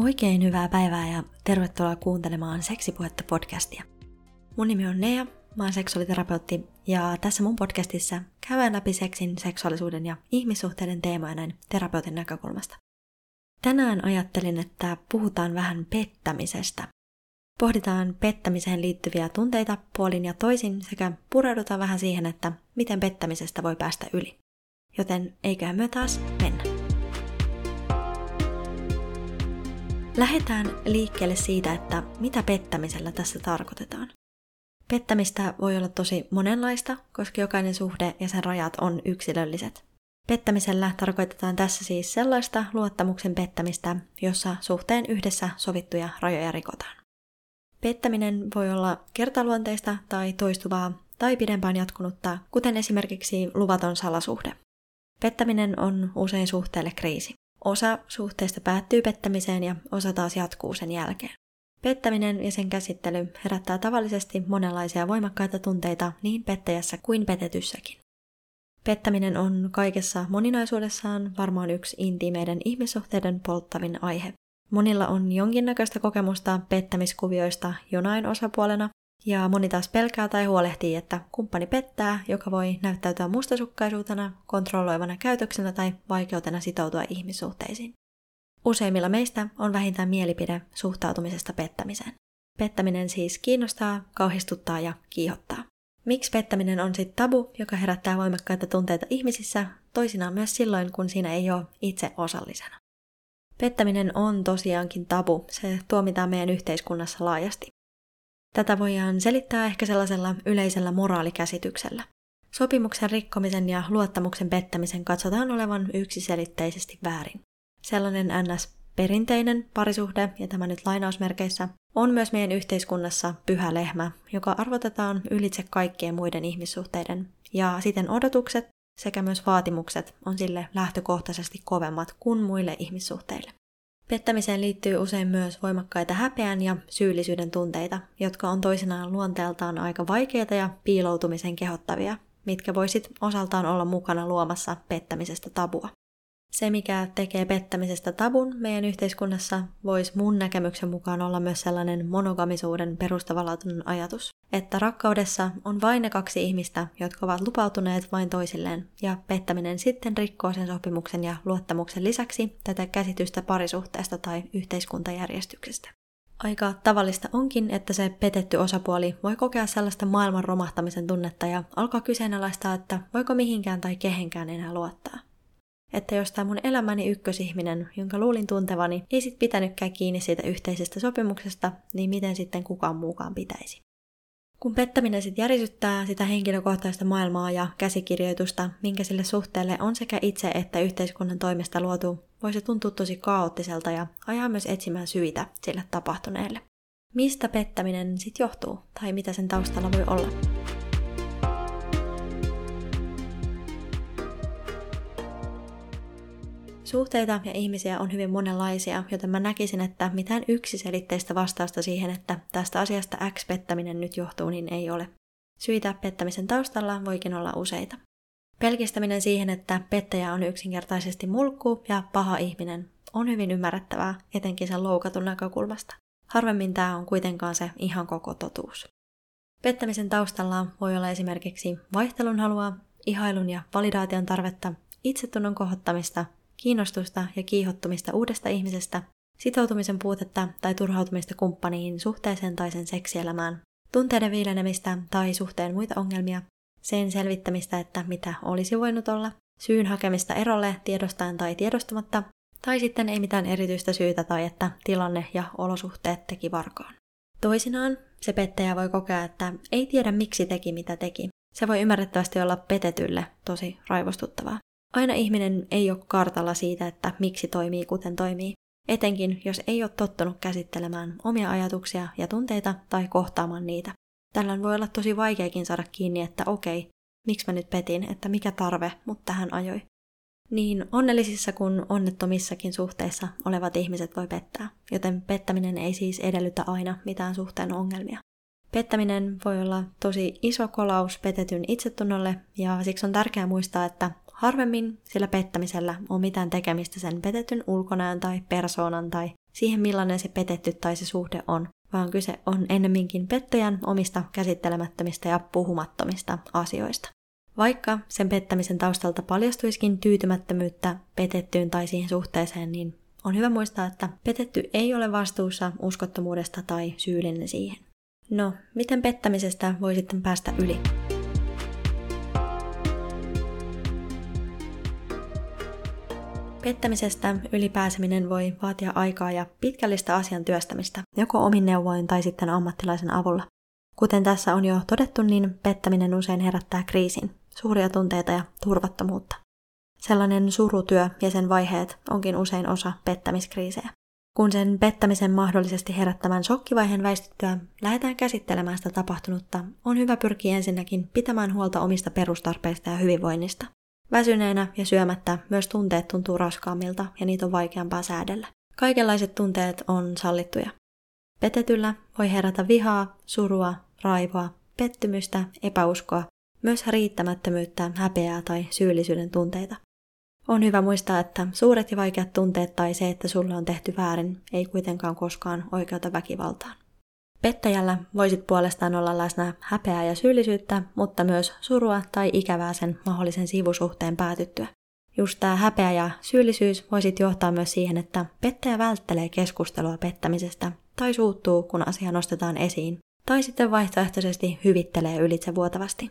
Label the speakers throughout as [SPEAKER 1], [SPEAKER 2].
[SPEAKER 1] Oikein hyvää päivää ja tervetuloa kuuntelemaan Seksipuhetta podcastia. Mun nimi on Nea, mä oon seksuaaliterapeutti ja tässä mun podcastissa käydään läpi seksin, seksuaalisuuden ja ihmissuhteiden teemoja näin terapeutin näkökulmasta. Tänään ajattelin, että puhutaan vähän pettämisestä. Pohditaan pettämiseen liittyviä tunteita puolin ja toisin sekä pureudutaan vähän siihen, että miten pettämisestä voi päästä yli. Joten eiköhän me taas mennä. Lähdetään liikkeelle siitä, että mitä pettämisellä tässä tarkoitetaan. Pettämistä voi olla tosi monenlaista, koska jokainen suhde ja sen rajat on yksilölliset. Pettämisellä tarkoitetaan tässä siis sellaista luottamuksen pettämistä, jossa suhteen yhdessä sovittuja rajoja rikotaan. Pettäminen voi olla kertaluonteista tai toistuvaa tai pidempään jatkunutta, kuten esimerkiksi luvaton salasuhde. Pettäminen on usein suhteelle kriisi. Osa suhteesta päättyy pettämiseen ja osa taas jatkuu sen jälkeen. Pettäminen ja sen käsittely herättää tavallisesti monenlaisia voimakkaita tunteita niin pettäjässä kuin petetyssäkin. Pettäminen on kaikessa moninaisuudessaan varmaan yksi intiimeiden ihmissuhteiden polttavin aihe. Monilla on jonkinnäköistä kokemusta pettämiskuvioista jonain osapuolena, ja moni taas pelkää tai huolehtii, että kumppani pettää, joka voi näyttäytyä mustasukkaisuutena, kontrolloivana käytöksenä tai vaikeutena sitoutua ihmissuhteisiin. Useimmilla meistä on vähintään mielipide suhtautumisesta pettämiseen. Pettäminen siis kiinnostaa, kauhistuttaa ja kiihottaa. Miksi pettäminen on sitten tabu, joka herättää voimakkaita tunteita ihmisissä, toisinaan myös silloin, kun siinä ei ole itse osallisena? Pettäminen on tosiaankin tabu, se tuomitaan meidän yhteiskunnassa laajasti. Tätä voidaan selittää ehkä sellaisella yleisellä moraalikäsityksellä. Sopimuksen rikkomisen ja luottamuksen pettämisen katsotaan olevan yksiselitteisesti väärin. Sellainen ns. perinteinen parisuhde, ja tämä nyt lainausmerkeissä, on myös meidän yhteiskunnassa pyhä lehmä, joka arvotetaan ylitse kaikkien muiden ihmissuhteiden, ja siten odotukset sekä myös vaatimukset on sille lähtökohtaisesti kovemmat kuin muille ihmissuhteille. Pettämiseen liittyy usein myös voimakkaita häpeän ja syyllisyyden tunteita, jotka on toisinaan luonteeltaan aika vaikeita ja piiloutumisen kehottavia, mitkä voisit osaltaan olla mukana luomassa pettämisestä tabua. Se, mikä tekee pettämisestä tabun meidän yhteiskunnassa, voisi mun näkemyksen mukaan olla myös sellainen monogamisuuden perustavanlaatuinen ajatus, että rakkaudessa on vain ne kaksi ihmistä, jotka ovat lupautuneet vain toisilleen, ja pettäminen sitten rikkoo sen sopimuksen ja luottamuksen lisäksi tätä käsitystä parisuhteesta tai yhteiskuntajärjestyksestä. Aika tavallista onkin, että se petetty osapuoli voi kokea sellaista maailman romahtamisen tunnetta ja alkaa kyseenalaistaa, että voiko mihinkään tai kehenkään enää luottaa että jos tämä mun elämäni ykkösihminen, jonka luulin tuntevani, ei sit pitänytkään kiinni siitä yhteisestä sopimuksesta, niin miten sitten kukaan muukaan pitäisi. Kun pettäminen sitten järisyttää sitä henkilökohtaista maailmaa ja käsikirjoitusta, minkä sille suhteelle on sekä itse että yhteiskunnan toimesta luotu, voi se tuntua tosi kaoottiselta ja ajaa myös etsimään syitä sille tapahtuneelle. Mistä pettäminen sitten johtuu, tai mitä sen taustalla voi olla? Suhteita ja ihmisiä on hyvin monenlaisia, joten mä näkisin, että mitään yksiselitteistä vastausta siihen, että tästä asiasta X pettäminen nyt johtuu, niin ei ole. Syitä pettämisen taustalla voikin olla useita. Pelkistäminen siihen, että pettäjä on yksinkertaisesti mulkku ja paha ihminen, on hyvin ymmärrettävää, etenkin sen loukatun näkökulmasta. Harvemmin tämä on kuitenkaan se ihan koko totuus. Pettämisen taustalla voi olla esimerkiksi vaihtelun halua, ihailun ja validaation tarvetta, itsetunnon kohottamista kiinnostusta ja kiihottumista uudesta ihmisestä, sitoutumisen puutetta tai turhautumista kumppaniin, suhteeseen tai sen seksielämään, tunteiden viilenemistä tai suhteen muita ongelmia, sen selvittämistä, että mitä olisi voinut olla, syyn hakemista erolle tiedostaen tai tiedostamatta, tai sitten ei mitään erityistä syytä tai että tilanne ja olosuhteet teki varkaan. Toisinaan se pettäjä voi kokea, että ei tiedä miksi teki mitä teki. Se voi ymmärrettävästi olla petetylle tosi raivostuttavaa. Aina ihminen ei ole kartalla siitä, että miksi toimii kuten toimii, etenkin jos ei ole tottunut käsittelemään omia ajatuksia ja tunteita tai kohtaamaan niitä. Tällöin voi olla tosi vaikeakin saada kiinni, että okei, miksi mä nyt petin, että mikä tarve mut tähän ajoi. Niin onnellisissa kuin onnettomissakin suhteissa olevat ihmiset voi pettää, joten pettäminen ei siis edellytä aina mitään suhteen ongelmia. Pettäminen voi olla tosi iso kolaus petetyn itsetunnolle ja siksi on tärkeää muistaa, että Harvemmin sillä pettämisellä on mitään tekemistä sen petetyn ulkonäön tai persoonan tai siihen millainen se petetty tai se suhde on, vaan kyse on ennemminkin pettäjän omista käsittelemättömistä ja puhumattomista asioista. Vaikka sen pettämisen taustalta paljastuisikin tyytymättömyyttä petettyyn tai siihen suhteeseen, niin on hyvä muistaa, että petetty ei ole vastuussa uskottomuudesta tai syyllinen siihen. No, miten pettämisestä voi sitten päästä yli? Pettämisestä ylipääseminen voi vaatia aikaa ja pitkällistä asian työstämistä, joko omin neuvoin tai sitten ammattilaisen avulla. Kuten tässä on jo todettu, niin pettäminen usein herättää kriisin, suuria tunteita ja turvattomuutta. Sellainen surutyö ja sen vaiheet onkin usein osa pettämiskriisejä. Kun sen pettämisen mahdollisesti herättämän shokkivaiheen väistyttyä lähdetään käsittelemään sitä tapahtunutta, on hyvä pyrkiä ensinnäkin pitämään huolta omista perustarpeista ja hyvinvoinnista. Väsyneenä ja syömättä myös tunteet tuntuu raskaammilta ja niitä on vaikeampaa säädellä. Kaikenlaiset tunteet on sallittuja. Petetyllä voi herätä vihaa, surua, raivoa, pettymystä, epäuskoa, myös riittämättömyyttä, häpeää tai syyllisyyden tunteita. On hyvä muistaa, että suuret ja vaikeat tunteet tai se, että sulle on tehty väärin, ei kuitenkaan koskaan oikeuta väkivaltaan. Pettäjällä voisit puolestaan olla läsnä häpeää ja syyllisyyttä, mutta myös surua tai ikävää sen mahdollisen sivusuhteen päätyttyä. Just tämä häpeä ja syyllisyys voisit johtaa myös siihen, että pettäjä välttelee keskustelua pettämisestä tai suuttuu, kun asia nostetaan esiin, tai sitten vaihtoehtoisesti hyvittelee ylitsevuotavasti.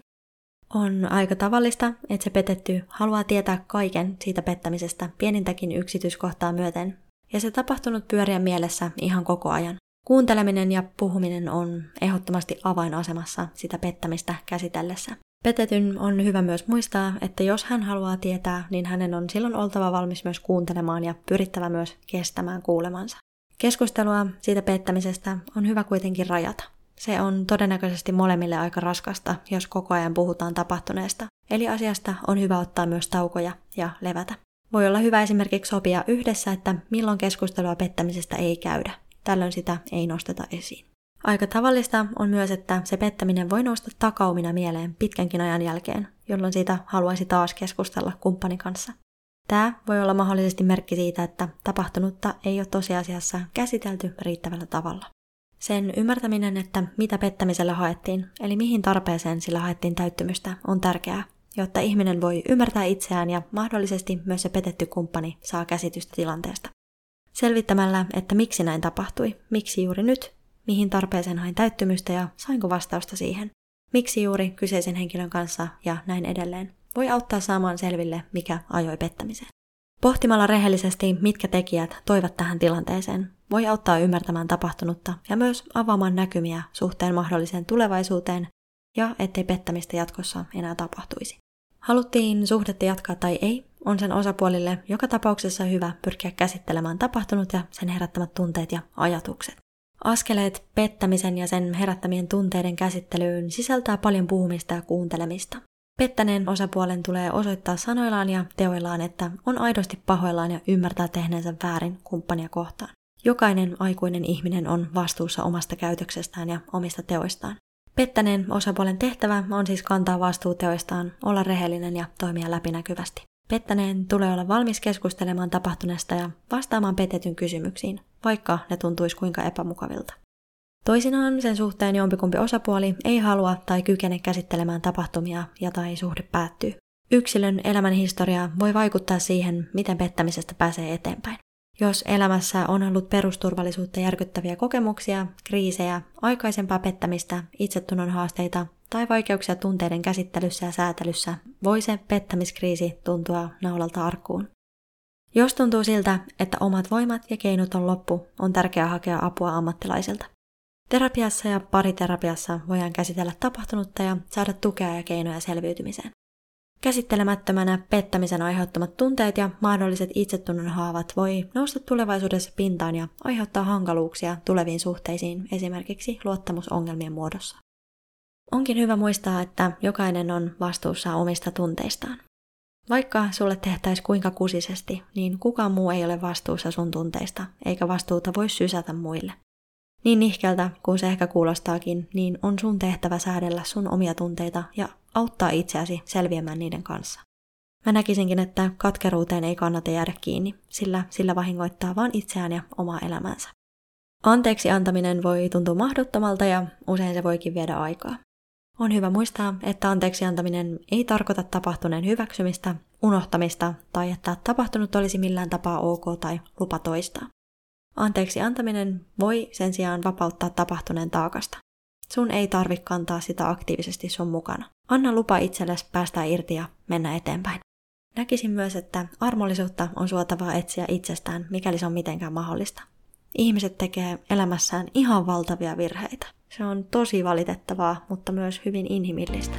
[SPEAKER 1] On aika tavallista, että se petetty haluaa tietää kaiken siitä pettämisestä pienintäkin yksityiskohtaa myöten, ja se tapahtunut pyöriä mielessä ihan koko ajan. Kuunteleminen ja puhuminen on ehdottomasti avainasemassa sitä pettämistä käsitellessä. Petetyn on hyvä myös muistaa, että jos hän haluaa tietää, niin hänen on silloin oltava valmis myös kuuntelemaan ja pyrittävä myös kestämään kuulemansa. Keskustelua siitä pettämisestä on hyvä kuitenkin rajata. Se on todennäköisesti molemmille aika raskasta, jos koko ajan puhutaan tapahtuneesta, eli asiasta on hyvä ottaa myös taukoja ja levätä. Voi olla hyvä esimerkiksi sopia yhdessä, että milloin keskustelua pettämisestä ei käydä. Tällöin sitä ei nosteta esiin. Aika tavallista on myös, että se pettäminen voi nousta takaumina mieleen pitkänkin ajan jälkeen, jolloin siitä haluaisi taas keskustella kumppanin kanssa. Tämä voi olla mahdollisesti merkki siitä, että tapahtunutta ei ole tosiasiassa käsitelty riittävällä tavalla. Sen ymmärtäminen, että mitä pettämisellä haettiin, eli mihin tarpeeseen sillä haettiin täyttymystä, on tärkeää, jotta ihminen voi ymmärtää itseään ja mahdollisesti myös se petetty kumppani saa käsitystä tilanteesta. Selvittämällä, että miksi näin tapahtui, miksi juuri nyt, mihin tarpeeseen hain täyttymystä ja sainko vastausta siihen, miksi juuri kyseisen henkilön kanssa ja näin edelleen, voi auttaa saamaan selville, mikä ajoi pettämiseen. Pohtimalla rehellisesti, mitkä tekijät toivat tähän tilanteeseen, voi auttaa ymmärtämään tapahtunutta ja myös avaamaan näkymiä suhteen mahdolliseen tulevaisuuteen ja ettei pettämistä jatkossa enää tapahtuisi. Haluttiin suhdetta jatkaa tai ei, on sen osapuolille joka tapauksessa hyvä pyrkiä käsittelemään tapahtunut ja sen herättämät tunteet ja ajatukset. Askeleet pettämisen ja sen herättämien tunteiden käsittelyyn sisältää paljon puhumista ja kuuntelemista. Pettäneen osapuolen tulee osoittaa sanoillaan ja teoillaan, että on aidosti pahoillaan ja ymmärtää tehneensä väärin kumppania kohtaan. Jokainen aikuinen ihminen on vastuussa omasta käytöksestään ja omista teoistaan. Pettäneen osapuolen tehtävä on siis kantaa vastuu teoistaan, olla rehellinen ja toimia läpinäkyvästi. Pettäneen tulee olla valmis keskustelemaan tapahtuneesta ja vastaamaan petetyn kysymyksiin, vaikka ne tuntuisi kuinka epämukavilta. Toisinaan sen suhteen jompikumpi osapuoli ei halua tai kykene käsittelemään tapahtumia ja tai suhde päättyy. Yksilön elämän historia voi vaikuttaa siihen, miten pettämisestä pääsee eteenpäin. Jos elämässä on ollut perusturvallisuutta järkyttäviä kokemuksia, kriisejä, aikaisempaa pettämistä, itsetunnon haasteita tai vaikeuksia tunteiden käsittelyssä ja säätelyssä, voi se pettämiskriisi tuntua naulalta arkkuun. Jos tuntuu siltä, että omat voimat ja keinot on loppu, on tärkeää hakea apua ammattilaisilta. Terapiassa ja pariterapiassa voidaan käsitellä tapahtunutta ja saada tukea ja keinoja selviytymiseen. Käsittelemättömänä pettämisen aiheuttamat tunteet ja mahdolliset itsetunnon haavat voi nousta tulevaisuudessa pintaan ja aiheuttaa hankaluuksia tuleviin suhteisiin esimerkiksi luottamusongelmien muodossa. Onkin hyvä muistaa, että jokainen on vastuussa omista tunteistaan. Vaikka sulle tehtäisi kuinka kusisesti, niin kukaan muu ei ole vastuussa sun tunteista, eikä vastuuta voi sysätä muille. Niin nihkeltä kuin se ehkä kuulostaakin, niin on sun tehtävä säädellä sun omia tunteita ja auttaa itseäsi selviämään niiden kanssa. Mä näkisinkin, että katkeruuteen ei kannata jäädä kiinni, sillä sillä vahingoittaa vain itseään ja omaa elämänsä. Anteeksi antaminen voi tuntua mahdottomalta ja usein se voikin viedä aikaa. On hyvä muistaa, että anteeksi antaminen ei tarkoita tapahtuneen hyväksymistä, unohtamista tai että tapahtunut olisi millään tapaa ok tai lupa toistaa. Anteeksi antaminen voi sen sijaan vapauttaa tapahtuneen taakasta. Sun ei tarvi kantaa sitä aktiivisesti sun mukana. Anna lupa itsellesi päästä irti ja mennä eteenpäin. Näkisin myös, että armollisuutta on suotavaa etsiä itsestään, mikäli se on mitenkään mahdollista. Ihmiset tekee elämässään ihan valtavia virheitä. Se on tosi valitettavaa, mutta myös hyvin inhimillistä.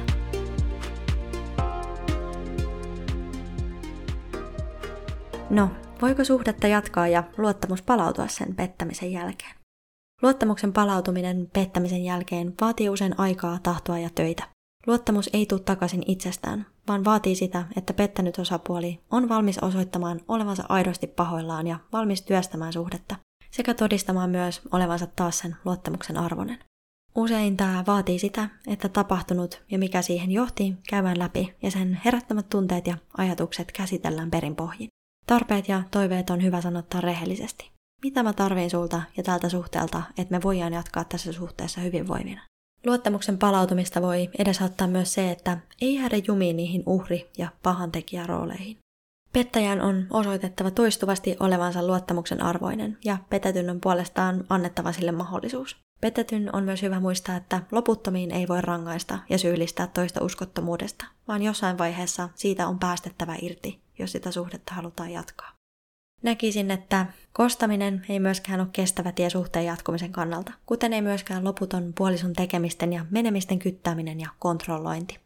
[SPEAKER 1] No, voiko suhdetta jatkaa ja luottamus palautua sen pettämisen jälkeen? Luottamuksen palautuminen pettämisen jälkeen vaatii usein aikaa, tahtoa ja töitä. Luottamus ei tule takaisin itsestään, vaan vaatii sitä, että pettänyt osapuoli on valmis osoittamaan olevansa aidosti pahoillaan ja valmis työstämään suhdetta, sekä todistamaan myös olevansa taas sen luottamuksen arvoinen. Usein tämä vaatii sitä, että tapahtunut ja mikä siihen johti käydään läpi ja sen herättämät tunteet ja ajatukset käsitellään perinpohjin. Tarpeet ja toiveet on hyvä sanottaa rehellisesti. Mitä mä tarviin sulta ja tältä suhteelta, että me voidaan jatkaa tässä suhteessa hyvinvoimina? Luottamuksen palautumista voi edesauttaa myös se, että ei jäädä jumiin niihin uhri- ja pahantekijärooleihin. Pettäjän on osoitettava toistuvasti olevansa luottamuksen arvoinen ja petetyn on puolestaan annettava sille mahdollisuus. Petetyn on myös hyvä muistaa, että loputtomiin ei voi rangaista ja syyllistää toista uskottomuudesta, vaan jossain vaiheessa siitä on päästettävä irti, jos sitä suhdetta halutaan jatkaa. Näkisin, että kostaminen ei myöskään ole kestävä tie suhteen jatkumisen kannalta, kuten ei myöskään loputon puolison tekemisten ja menemisten kyttäminen ja kontrollointi.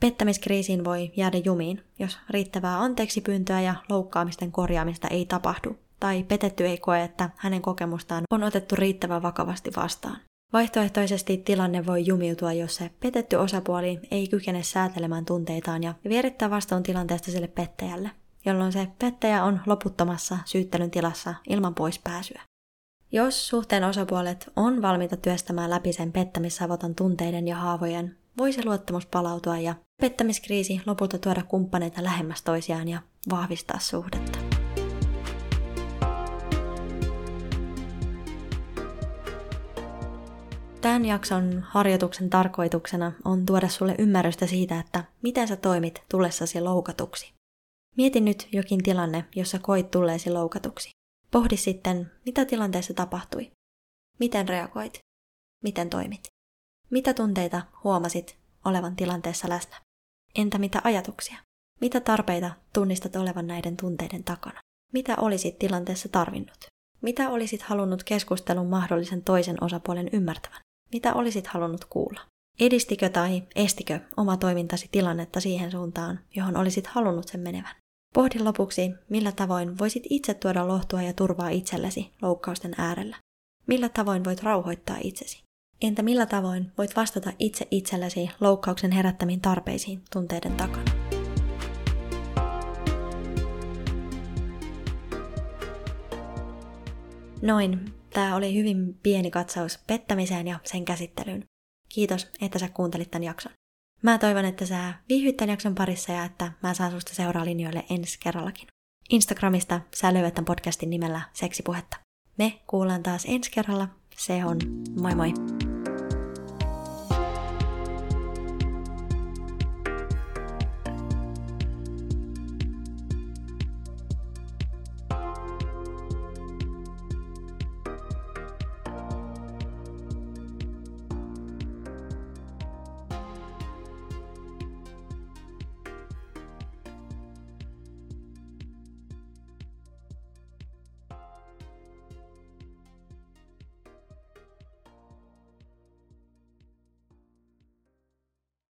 [SPEAKER 1] Pettämiskriisiin voi jäädä jumiin, jos riittävää anteeksi pyyntöä ja loukkaamisten korjaamista ei tapahdu, tai petetty ei koe, että hänen kokemustaan on otettu riittävän vakavasti vastaan. Vaihtoehtoisesti tilanne voi jumiutua, jos se petetty osapuoli ei kykene säätelemään tunteitaan ja vierittää vastuun tilanteesta sille pettäjälle, jolloin se pettäjä on loputtomassa syyttelyn tilassa ilman poispääsyä. Jos suhteen osapuolet on valmiita työstämään läpi sen pettämissavotan tunteiden ja haavojen, voi se luottamus palautua ja pettämiskriisi lopulta tuoda kumppaneita lähemmäs toisiaan ja vahvistaa suhdetta. Tämän jakson harjoituksen tarkoituksena on tuoda sulle ymmärrystä siitä, että miten sä toimit tullessasi loukatuksi. Mieti nyt jokin tilanne, jossa koit tulleesi loukatuksi. Pohdi sitten, mitä tilanteessa tapahtui. Miten reagoit? Miten toimit? Mitä tunteita huomasit olevan tilanteessa läsnä? Entä mitä ajatuksia? Mitä tarpeita tunnistat olevan näiden tunteiden takana? Mitä olisit tilanteessa tarvinnut? Mitä olisit halunnut keskustelun mahdollisen toisen osapuolen ymmärtävän? Mitä olisit halunnut kuulla? Edistikö tai estikö oma toimintasi tilannetta siihen suuntaan, johon olisit halunnut sen menevän? Pohdi lopuksi, millä tavoin voisit itse tuoda lohtua ja turvaa itsellesi loukkausten äärellä. Millä tavoin voit rauhoittaa itsesi? Entä millä tavoin voit vastata itse itsellesi loukkauksen herättämiin tarpeisiin tunteiden takana? Noin, tämä oli hyvin pieni katsaus pettämiseen ja sen käsittelyyn. Kiitos, että sä kuuntelit tämän jakson. Mä toivon, että sä viihdyt tämän jakson parissa ja että mä saan susta seuraa linjoille ensi kerrallakin. Instagramista sä löydät tämän podcastin nimellä Seksipuhetta. Me kuullaan taas ensi kerralla. Se on moi moi!